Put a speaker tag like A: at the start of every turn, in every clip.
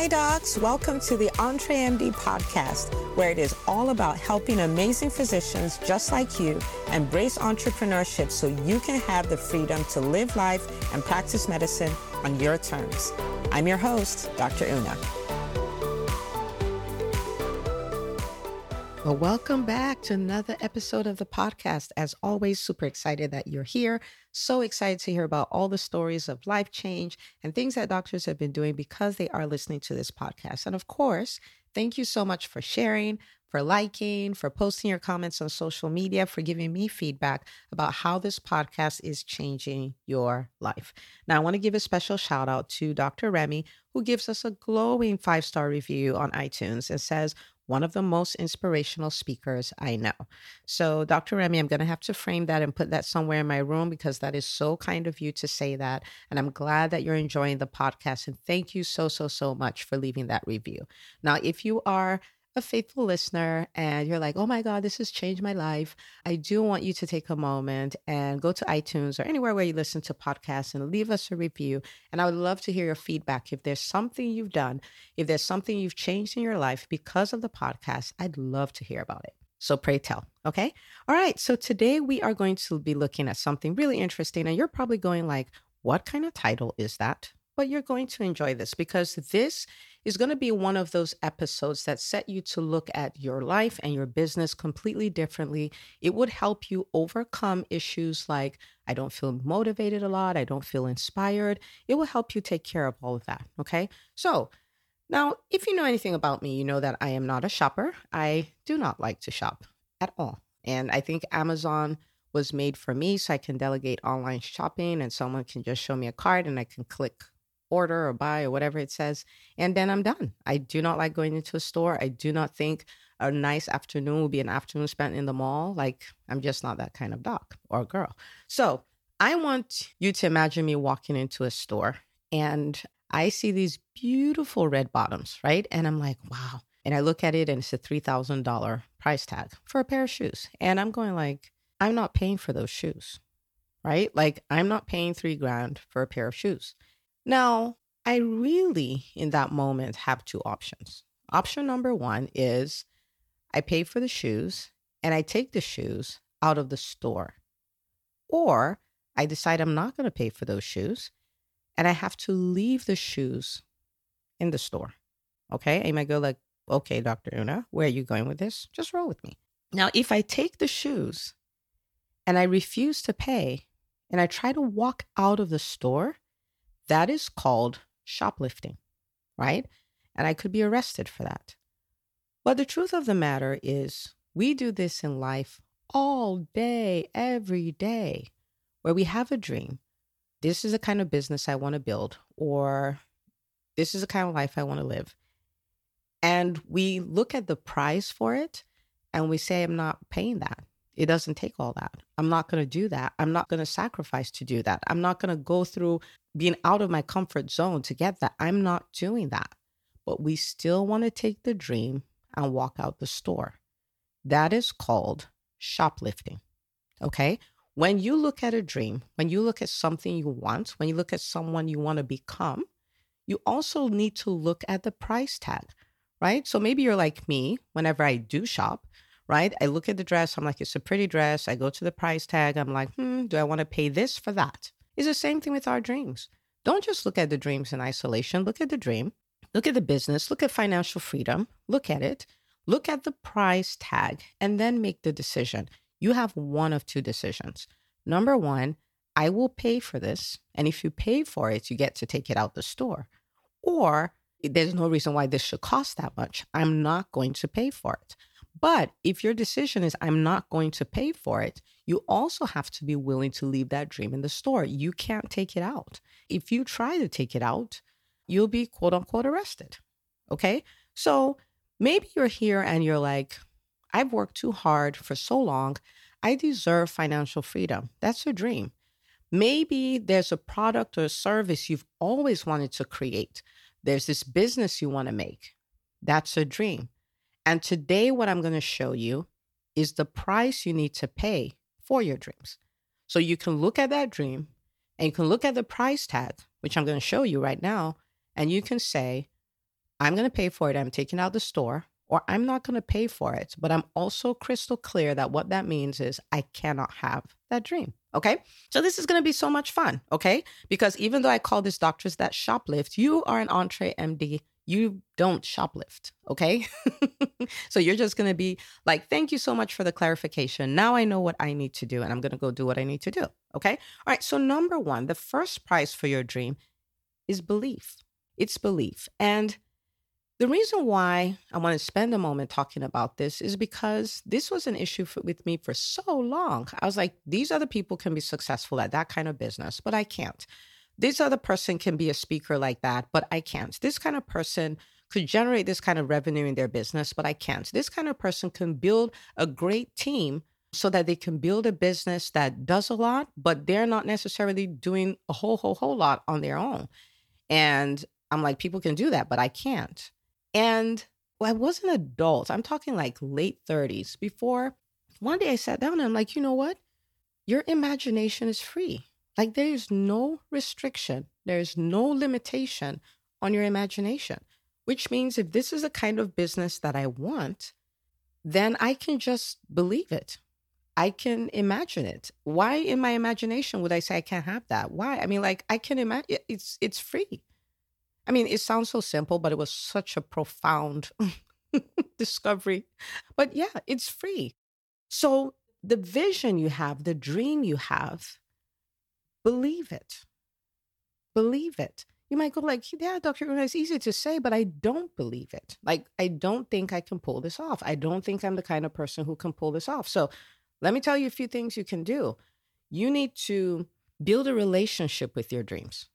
A: Hi, docs. Welcome to the EntreMD podcast, where it is all about helping amazing physicians just like you embrace entrepreneurship so you can have the freedom to live life and practice medicine on your terms. I'm your host, Dr. Una. Well, welcome back to another episode of the podcast. As always, super excited that you're here. So excited to hear about all the stories of life change and things that doctors have been doing because they are listening to this podcast. And of course, thank you so much for sharing, for liking, for posting your comments on social media, for giving me feedback about how this podcast is changing your life. Now, I want to give a special shout out to Dr. Remy, who gives us a glowing five star review on iTunes and says, one of the most inspirational speakers I know. So, Dr. Remy, I'm going to have to frame that and put that somewhere in my room because that is so kind of you to say that. And I'm glad that you're enjoying the podcast. And thank you so, so, so much for leaving that review. Now, if you are a faithful listener and you're like, oh my God, this has changed my life, I do want you to take a moment and go to iTunes or anywhere where you listen to podcasts and leave us a review. And I would love to hear your feedback. If there's something you've done, if there's something you've changed in your life because of the podcast, I'd love to hear about it. So pray tell. Okay. All right. So today we are going to be looking at something really interesting. And you're probably going like, what kind of title is that? But you're going to enjoy this because this is going to be one of those episodes that set you to look at your life and your business completely differently. It would help you overcome issues like, I don't feel motivated a lot, I don't feel inspired. It will help you take care of all of that. Okay. So, now, if you know anything about me, you know that I am not a shopper. I do not like to shop at all. And I think Amazon was made for me so I can delegate online shopping and someone can just show me a card and I can click order or buy or whatever it says, and then I'm done. I do not like going into a store. I do not think a nice afternoon will be an afternoon spent in the mall. Like, I'm just not that kind of doc or girl. So, I want you to imagine me walking into a store and I see these beautiful red bottoms, right? And I'm like, wow. And I look at it and it's a $3,000 price tag for a pair of shoes. And I'm going like, I'm not paying for those shoes, right? Like I'm not paying 3 grand for a pair of shoes. Now, I really, in that moment, have two options. Option number one is I pay for the shoes and I take the shoes out of the store. Or I decide I'm not going to pay for those shoes and I have to leave the shoes in the store. Okay. And I might go like, okay, Dr. Una, where are you going with this? Just roll with me. Now, if I take the shoes and I refuse to pay and I try to walk out of the store, that is called shoplifting, right? And I could be arrested for that. But the truth of the matter is, we do this in life all day, every day, where we have a dream. This is the kind of business I want to build, or this is the kind of life I want to live. And we look at the price for it and we say, I'm not paying that. It doesn't take all that. I'm not going to do that. I'm not going to sacrifice to do that. I'm not going to go through being out of my comfort zone to get that. I'm not doing that. But we still want to take the dream and walk out the store. That is called shoplifting. Okay. When you look at a dream, when you look at something you want, when you look at someone you want to become, you also need to look at the price tag, right? So maybe you're like me, whenever I do shop, right? I look at the dress, I'm like, it's a pretty dress. I go to the price tag, I'm like, hmm, do I want to pay this for that? It's the same thing with our dreams. Don't just look at the dreams in isolation. Look at the dream, look at the business, look at financial freedom, look at it, look at the price tag, and then make the decision. You have one of two decisions. Number one, I will pay for this. And if you pay for it, you get to take it out the store. Or there's no reason why this should cost that much. I'm not going to pay for it. But if your decision is, I'm not going to pay for it, you also have to be willing to leave that dream in the store. You can't take it out. If you try to take it out, you'll be quote unquote arrested. Okay. So maybe you're here and you're like, I've worked too hard for so long. I deserve financial freedom. That's a dream. Maybe there's a product or a service you've always wanted to create. There's this business you want to make. That's a dream. And today, what I'm going to show you is the price you need to pay for your dreams. So you can look at that dream and you can look at the price tag, which I'm going to show you right now, and you can say, I'm going to pay for it. I'm taking out the store or I'm not going to pay for it. But I'm also crystal clear that what that means is I cannot have that dream. Okay. So this is going to be so much fun. Okay. Because even though I call this doctors that shoplift, you are an EntreMD. You don't shoplift. Okay. so you're just to be like, thank you so much for the clarification. Now I know what I need to do and I'm to go do what I need to do. Okay. All right. So, number one, the first price for your dream is belief. It's belief. And the reason why I want to spend a moment talking about this is because this was an issue for, with me for so long. I was like, these other people can be successful at that kind of business, but I can't. This other person can be a speaker like that, but I can't. This kind of person could generate this kind of revenue in their business, but I can't. This kind of person can build a great team so that they can build a business that does a lot, but they're not necessarily doing a whole, whole, whole lot on their own. And I'm like, people can do that, but I can't. And I was an adult. I'm talking like late 30s. Before one day I sat down and I'm like, you know what? Your imagination is free. Like there's no restriction, there's no limitation on your imagination, which means if this is the kind of business that I want, then I can just believe it. I can imagine it. Why in my imagination would I say I can't have that? Why? I mean, like I can imagine it's it's free. I mean, it sounds so simple, but it was such a profound discovery. But yeah, it's free. So the vision you have, the dream you have, believe it. Believe it. You might go like, yeah, Dr. Una, it's easy to say, but I don't believe it. Like, I don't think I can pull this off. I don't think I'm the kind of person who can pull this off. So let me tell you a few things you can do. You need to build a relationship with your dreams,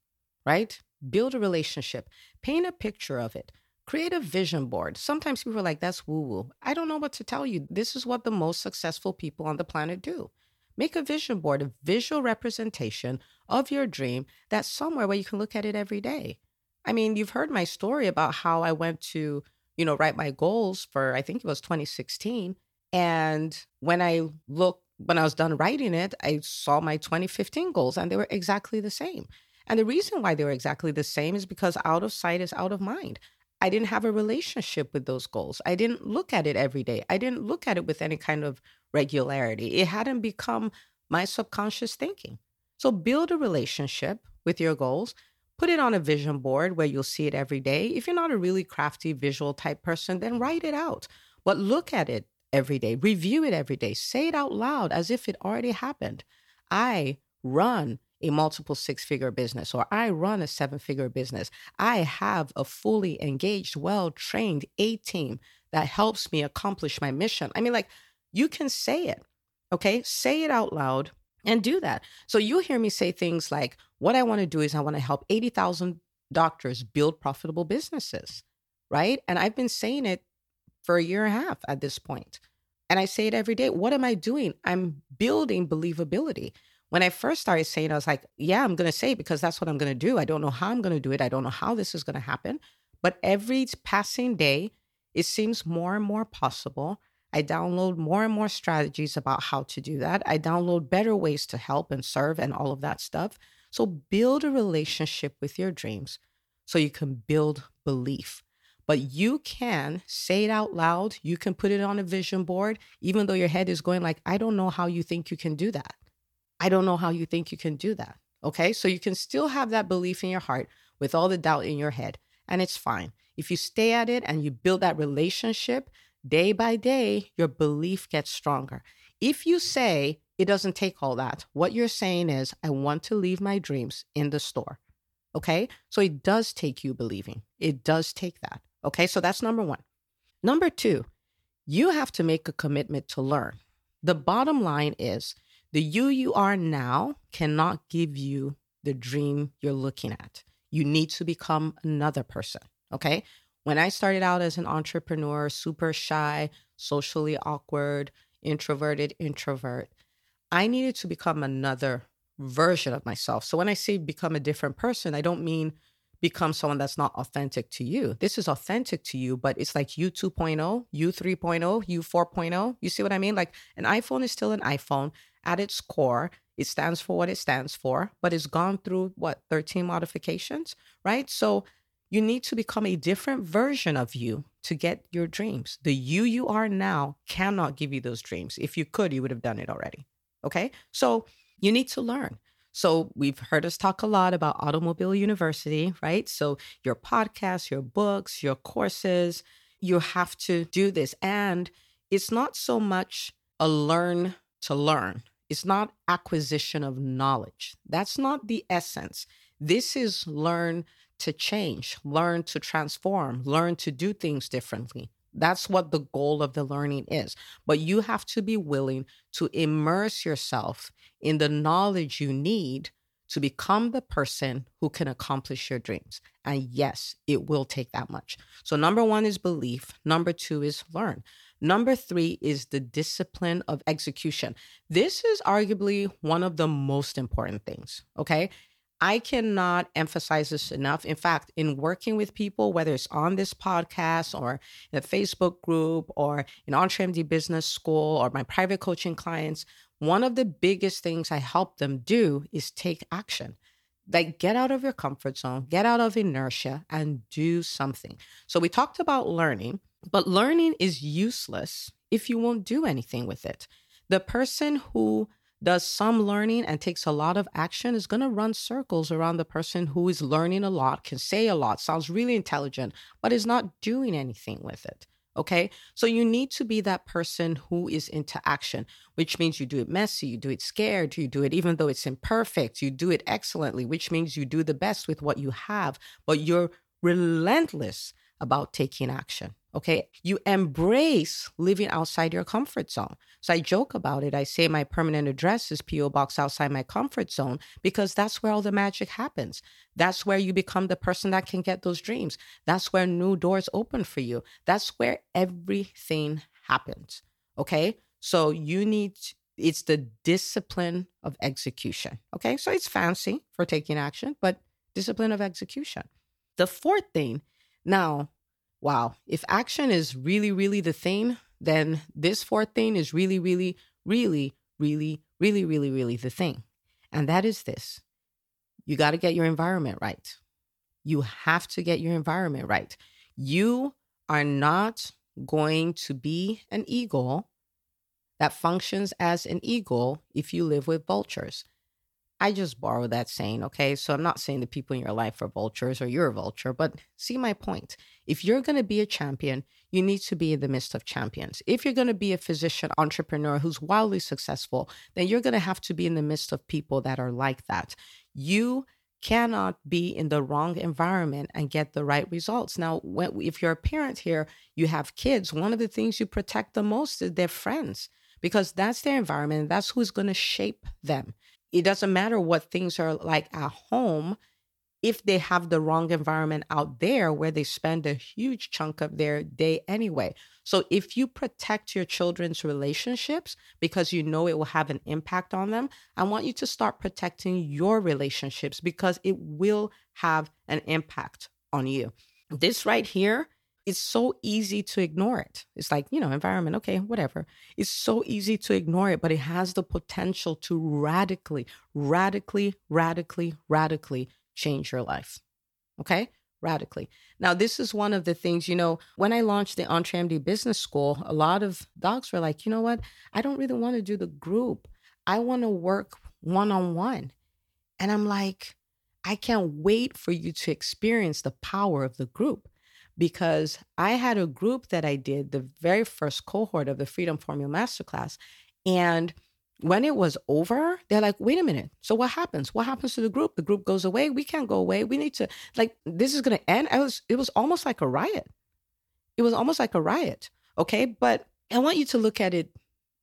A: right? build a relationship, paint a picture of it, create a vision board. Sometimes people are like, that's woo woo. I don't know what to tell you. This is what the most successful people on the planet do. Make a vision board, a visual representation of your dream that's somewhere where you can look at it every day. I mean, you've heard my story about how I went to, you know, write my goals for, I think it was 2016. And when I looked, when I was done writing it, I saw my 2015 goals and they were exactly the same. And the reason why they were exactly the same is because out of sight is out of mind. I didn't have a relationship with those goals. I didn't look at it every day. I didn't look at it with any kind of regularity. It hadn't become my subconscious thinking. So build a relationship with your goals. Put it on a vision board where you'll see it every day. If you're not a really crafty visual type person, then write it out. But look at it every day, review it every day, say it out loud as if it already happened. I run a multiple six figure business or I run a seven figure business. I have a fully engaged, well trained A team that helps me accomplish my mission. I mean, like, you can say it, okay? Say it out loud and do that. So you hear me say things like, what I want to do is I want to help 80,000 doctors build profitable businesses, right? And I've been saying it for a year and a half at this point. And I say it every day. What am I doing? I'm building believability when I first started saying, I was like, yeah, I'm going to say because that's what I'm going to do. I don't know how I'm going to do it. I don't know how this is going to happen. But every passing day, it seems more and more possible. I download more and more strategies about how to do that. I download better ways to help and serve and all of that stuff. So build a relationship with your dreams so you can build belief. But you can say it out loud. You can put it on a vision board, even though your head is going like, I don't know how you think you can do that. I don't know how you think you can do that. Okay. So you can still have that belief in your heart with all the doubt in your head, and it's fine. If you stay at it and you build that relationship day by day, your belief gets stronger. If you say it doesn't take all that, what you're saying is, I want to leave my dreams in the store. Okay. So it does take you believing, it does take that. Okay. So that's number one. Number two, you have to make a commitment to learn. The bottom line is, the you you are now cannot give you the dream you're looking at. You need to become another person. Okay. When I started out as an entrepreneur, super shy, socially awkward, introverted introvert, I needed to become another version of myself. So when I say become a different person, I don't mean become someone that's not authentic to you. This is authentic to you, but it's like you 2.0, you 3.0, you 4.0. You see what I mean? Like an iPhone is still an iPhone at its core, it stands for what it stands for, but it's gone through what 13 modifications, right? So you need to become a different version of you to get your dreams. The you you are now cannot give you those dreams. If you could, you would have done it already. Okay. So you need to learn. So we've heard us talk a lot about Automobile University, right? So your podcasts, your books, your courses, you have to do this. And it's not so much a learn to learn. It's not acquisition of knowledge. That's not the essence. This is learn to change, learn to transform, learn to do things differently. That's what the goal of the learning is. But you have to be willing to immerse yourself in the knowledge you need to become the person who can accomplish your dreams. And yes, it will take that much. So, number one is belief. Number two is learn. Number three is the discipline of execution. This is arguably one of the most important things. Okay. I cannot emphasize this enough. In fact, in working with people, whether it's on this podcast or in a Facebook group or in EntreMD Business School or my private coaching clients, one of the biggest things I help them do is take action. Like get out of your comfort zone, get out of inertia, and do something. So we talked about learning, but learning is useless if you won't do anything with it. The person who does some learning and takes a lot of action is going to run circles around the person who is learning a lot, can say a lot, sounds really intelligent, but is not doing anything with it. Okay. So you need to be that person who is into action, which means you do it messy, you do it scared, you do it even though it's imperfect, you do it excellently, which means you do the best with what you have, but you're relentless about taking action. Okay. You embrace living outside your comfort zone. So I joke about it. I say my permanent address is P.O. Box outside my comfort zone because that's where all the magic happens. That's where you become the person that can get those dreams. That's where new doors open for you. That's where everything happens. Okay. So you need, it's the discipline of execution. Okay. So it's fancy for taking action, but discipline of execution. The fourth thing now, wow, if action is really, really the thing, then this fourth thing is really, really, really, really, really, really, really the thing. And that is this you got to get your environment right. You have to get your environment right. You are not going to be an eagle that functions as an eagle if you live with vultures. I just borrow that saying, okay? So I'm not saying the people in your life are vultures or you're a vulture, but see my point. If you're going to be a champion, you need to be in the midst of champions. If you're going to be a physician entrepreneur who's wildly successful, then you're going to have to be in the midst of people that are like that. You cannot be in the wrong environment and get the right results. Now, when, if you're a parent here, you have kids, one of the things you protect the most is their friends because that's their environment. That's who's going to shape them it doesn't matter what things are like at home if they have the wrong environment out there where they spend a huge chunk of their day anyway. So if you protect your children's relationships because you know it will have an impact on them, I want you to start protecting your relationships because it will have an impact on you. This right here it's so easy to ignore it. It's like, you know, environment, okay, whatever. It's so easy to ignore it, but it has the potential to radically, radically, radically, radically change your life. Okay? Radically. Now, this is one of the things, you know, when I launched the EntreMD Business School, a lot of docs were like, you know what? I don't really want to do the group. I want to work one on one. And I'm like, I can't wait for you to experience the power of the group because I had a group that I did the very first cohort of the Freedom Formula Masterclass. And when it was over, they're like, wait a minute. So what happens? What happens to the group? The group goes away. We can't go away. We need to like this is gonna end. I was it was almost like a riot. It was almost like a riot. Okay. But I want you to look at it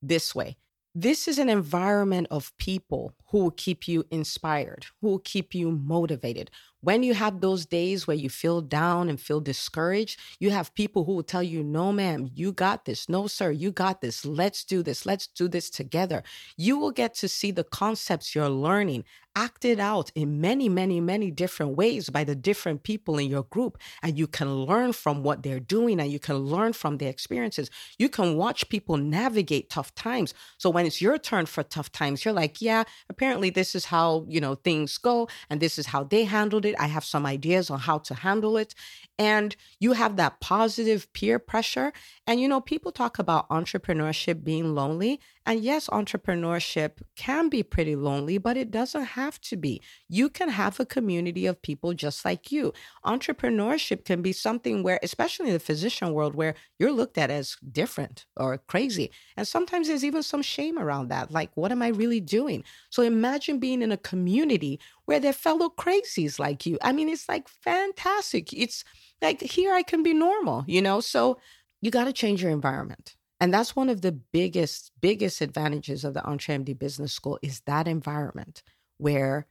A: this way. This is an environment of people who will keep you inspired, who will keep you motivated. When you have those days where you feel down and feel discouraged, you have people who will tell you, No, ma'am, you got this. No, sir, you got this. Let's do this. Let's do this together. You will get to see the concepts you're learning acted out in many, many, many different ways by the different people in your group. And you can learn from what they're doing and you can learn from their experiences. You can watch people navigate tough times. So when it's your turn for tough times, you're like, yeah, apparently this is how, you know, things go and this is how they handled it. I have some ideas on how to handle it. And you have that positive peer pressure. And, you know, people talk about entrepreneurship being lonely. And yes, entrepreneurship can be pretty lonely, but it doesn't have to be. You can have a community of people just like you. Entrepreneurship can be something where, especially in the physician world, where you're looked at as different or crazy. And sometimes there's even some shame around that. Like, what am I really doing? So imagine being in a community where they're fellow crazies like you. I mean, it's like fantastic. It's like here I can be normal, you know? So you got to change your environment. And that's one of the biggest, biggest advantages of the EntreMD Business School is that environment where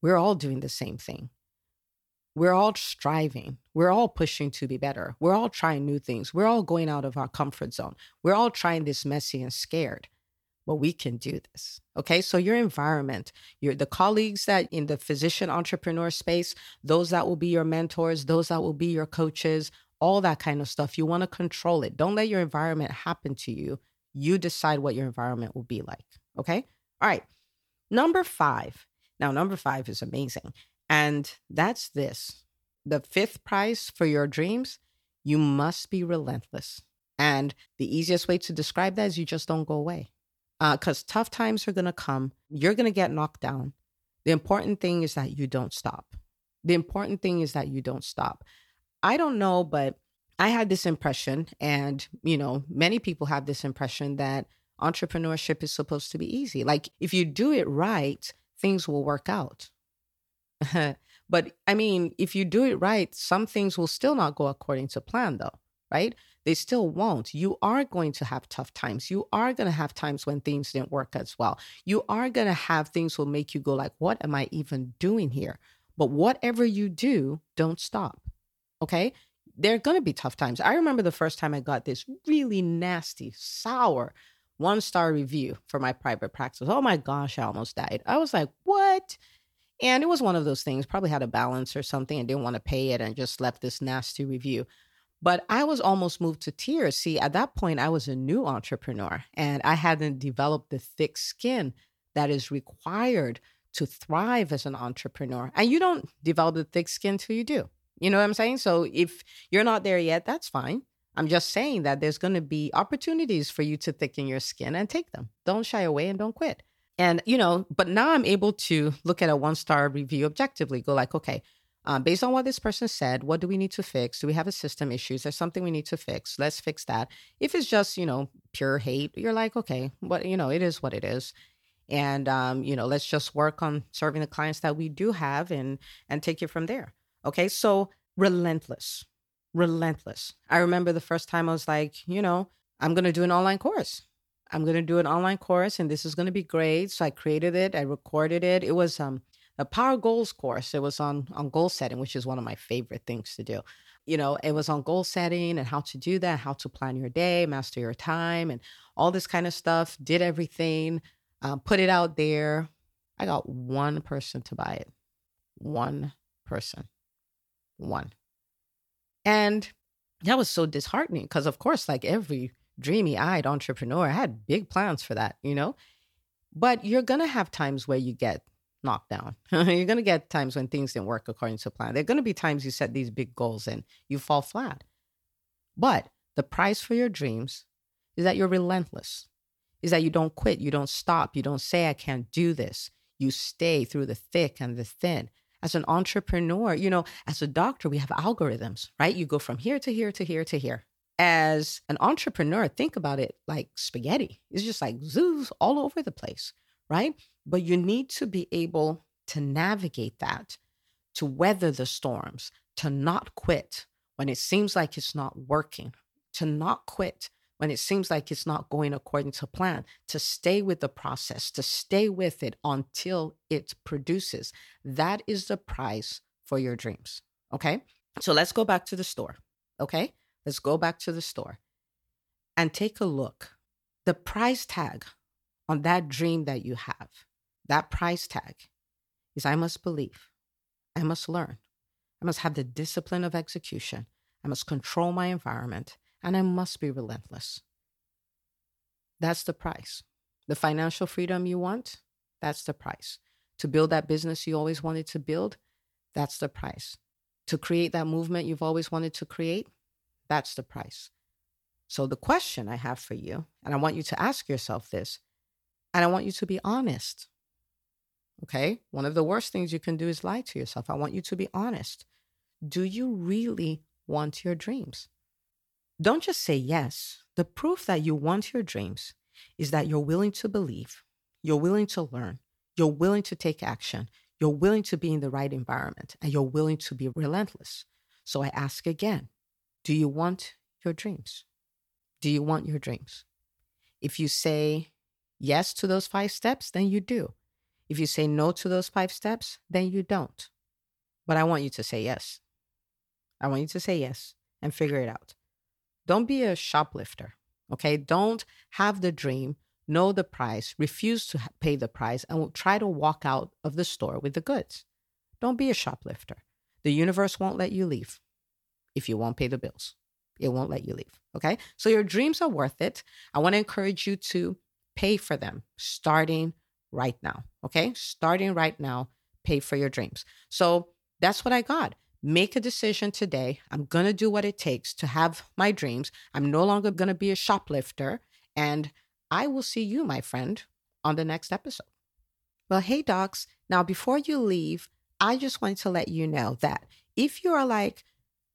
A: we're all doing the same thing. We're all striving. We're all pushing to be better. We're all trying new things. We're all going out of our comfort zone. We're all trying this messy and scared. But we can do this. Okay. So your environment, your the colleagues that in the physician entrepreneur space, those that will be your mentors, those that will be your coaches, all that kind of stuff. You want to control it. Don't let your environment happen to you. You decide what your environment will be like. Okay. All right. Number five. Now, number five is amazing. And that's this the fifth prize for your dreams. You must be relentless. And the easiest way to describe that is you just don't go away. Because uh, tough times are going to come. You're going to get knocked down. The important thing is that you don't stop. The important thing is that you don't stop. I don't know, but I had this impression, and you know, many people have this impression that entrepreneurship is supposed to be easy. Like if you do it right, things will work out. but I mean, if you do it right, some things will still not go according to plan, though, right? They still won't. You are going to have tough times. You are going to have times when things didn't work as well. You are going to have things will make you go like, "What am I even doing here?" But whatever you do, don't stop. Okay. There are going to be tough times. I remember the first time I got this really nasty, sour one star review for my private practice. Oh my gosh, I almost died. I was like, what? And it was one of those things, probably had a balance or something and didn't want to pay it and just left this nasty review. But I was almost moved to tears. See, at that point, I was a new entrepreneur and I hadn't developed the thick skin that is required to thrive as an entrepreneur. And you don't develop the thick skin till you do. You know what I'm saying? So if you're not there yet, that's fine. I'm just saying that there's going to be opportunities for you to thicken your skin and take them. Don't shy away and don't quit. And, you know, but now I'm able to look at a one star review objectively, go like, okay, uh, based on what this person said, what do we need to fix? Do we have a system issues? There's something we need to fix. Let's fix that. If it's just, you know, pure hate, you're like, okay, what, you know, it is what it is. And, um, you know, let's just work on serving the clients that we do have and, and take it from there. Okay. So relentless, relentless. I remember the first time I was like, you know, I'm going to do an online course. I'm going to do an online course and this is going to be great. So I created it, I recorded it. It was um, a Power Goals course. It was on on goal setting, which is one of my favorite things to do. You know, it was on goal setting and how to do that, how to plan your day, master your time, and all this kind of stuff. Did everything, um, put it out there. I got one person to buy it. One person one. And that was so disheartening because, of course, like every dreamy eyed entrepreneur, I had big plans for that, you know? But you're going to have times where you get knocked down. you're going to get times when things didn't work according to plan. There are going to be times you set these big goals and you fall flat. But the price for your dreams is that you're relentless, is that you don't quit, you don't stop, you don't say, I can't do this. You stay through the thick and the thin as an entrepreneur, you know, as a doctor, we have algorithms, right? You go from here to here to here to here. As an entrepreneur, think about it like spaghetti. It's just like zoos all over the place, right? But you need to be able to navigate that, to weather the storms, to not quit when it seems like it's not working, to not quit when it seems like it's not going according to plan, to stay with the process, to stay with it until it produces. That is the price for your dreams. Okay. So let's go back to the store. Okay. Let's go back to the store and take a look. The price tag on that dream that you have, that price tag is I must believe, I must learn, I must have the discipline of execution, I must control my environment, and I must be relentless. That's the price. The financial freedom you want, that's the price. To build that business you always wanted to build, that's the price. To create that movement you've always wanted to create, that's the price. So, the question I have for you, and I want you to ask yourself this, and I want you to be honest. Okay? One of the worst things you can do is lie to yourself. I want you to be honest. Do you really want your dreams? Don't just say yes. The proof that you want your dreams is that you're willing to believe, you're willing to learn, you're willing to take action, you're willing to be in the right environment, and you're willing to be relentless. So I ask again do you want your dreams? Do you want your dreams? If you say yes to those five steps, then you do. If you say no to those five steps, then you don't. But I want you to say yes. I want you to say yes and figure it out. Don't be a shoplifter, okay? Don't have the dream, know the price, refuse to pay the price, and try to walk out of the store with the goods. Don't be a shoplifter. The universe won't let you leave if you won't pay the bills. It won't let you leave. Okay. So your dreams are worth it. I want to encourage you to pay for them starting right now. Okay. Starting right now, pay for your dreams. So that's what I got. Make a decision today. I'm going to do what it takes to have my dreams. I'm no longer going to be a shoplifter. And I will see you, my friend, on the next episode. Well, hey, docs. Now, before you leave, I just wanted to let you know that if you are like,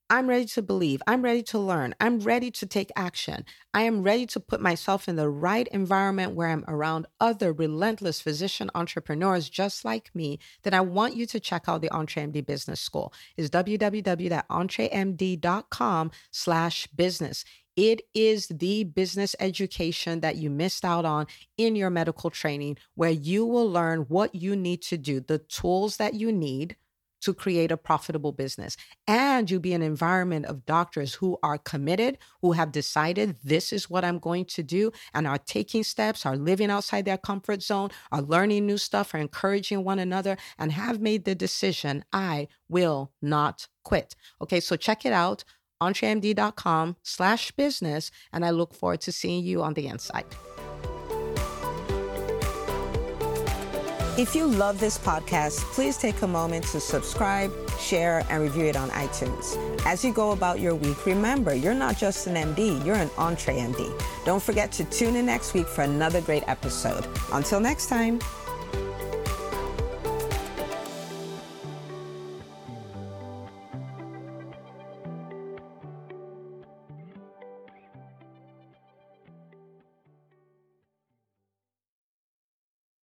A: I'm ready to believe. I'm ready to learn. I'm ready to take action. I am ready to put myself in the right environment where I'm around other relentless physician entrepreneurs just like me. Then I want you to check out the EntreMD Business School. It's www.entremd.com slash business. It is the business education that you missed out on in your medical training, where you will learn what you need to do, the tools that you need to create a profitable business. And you be an environment of doctors who are committed, who have decided this is what I'm going to do, and are taking steps, are living outside their comfort zone, are learning new stuff, are encouraging one another, and have made the decision I will not quit. Okay, so check it out entremd.com slash business and i look forward to seeing you on the inside If you love this podcast, please take a moment to subscribe, share, and review it on iTunes. As you go about your week, remember you're not just an MD, you're an EntreMD. Don't forget to tune in next week for another great episode. Until next time.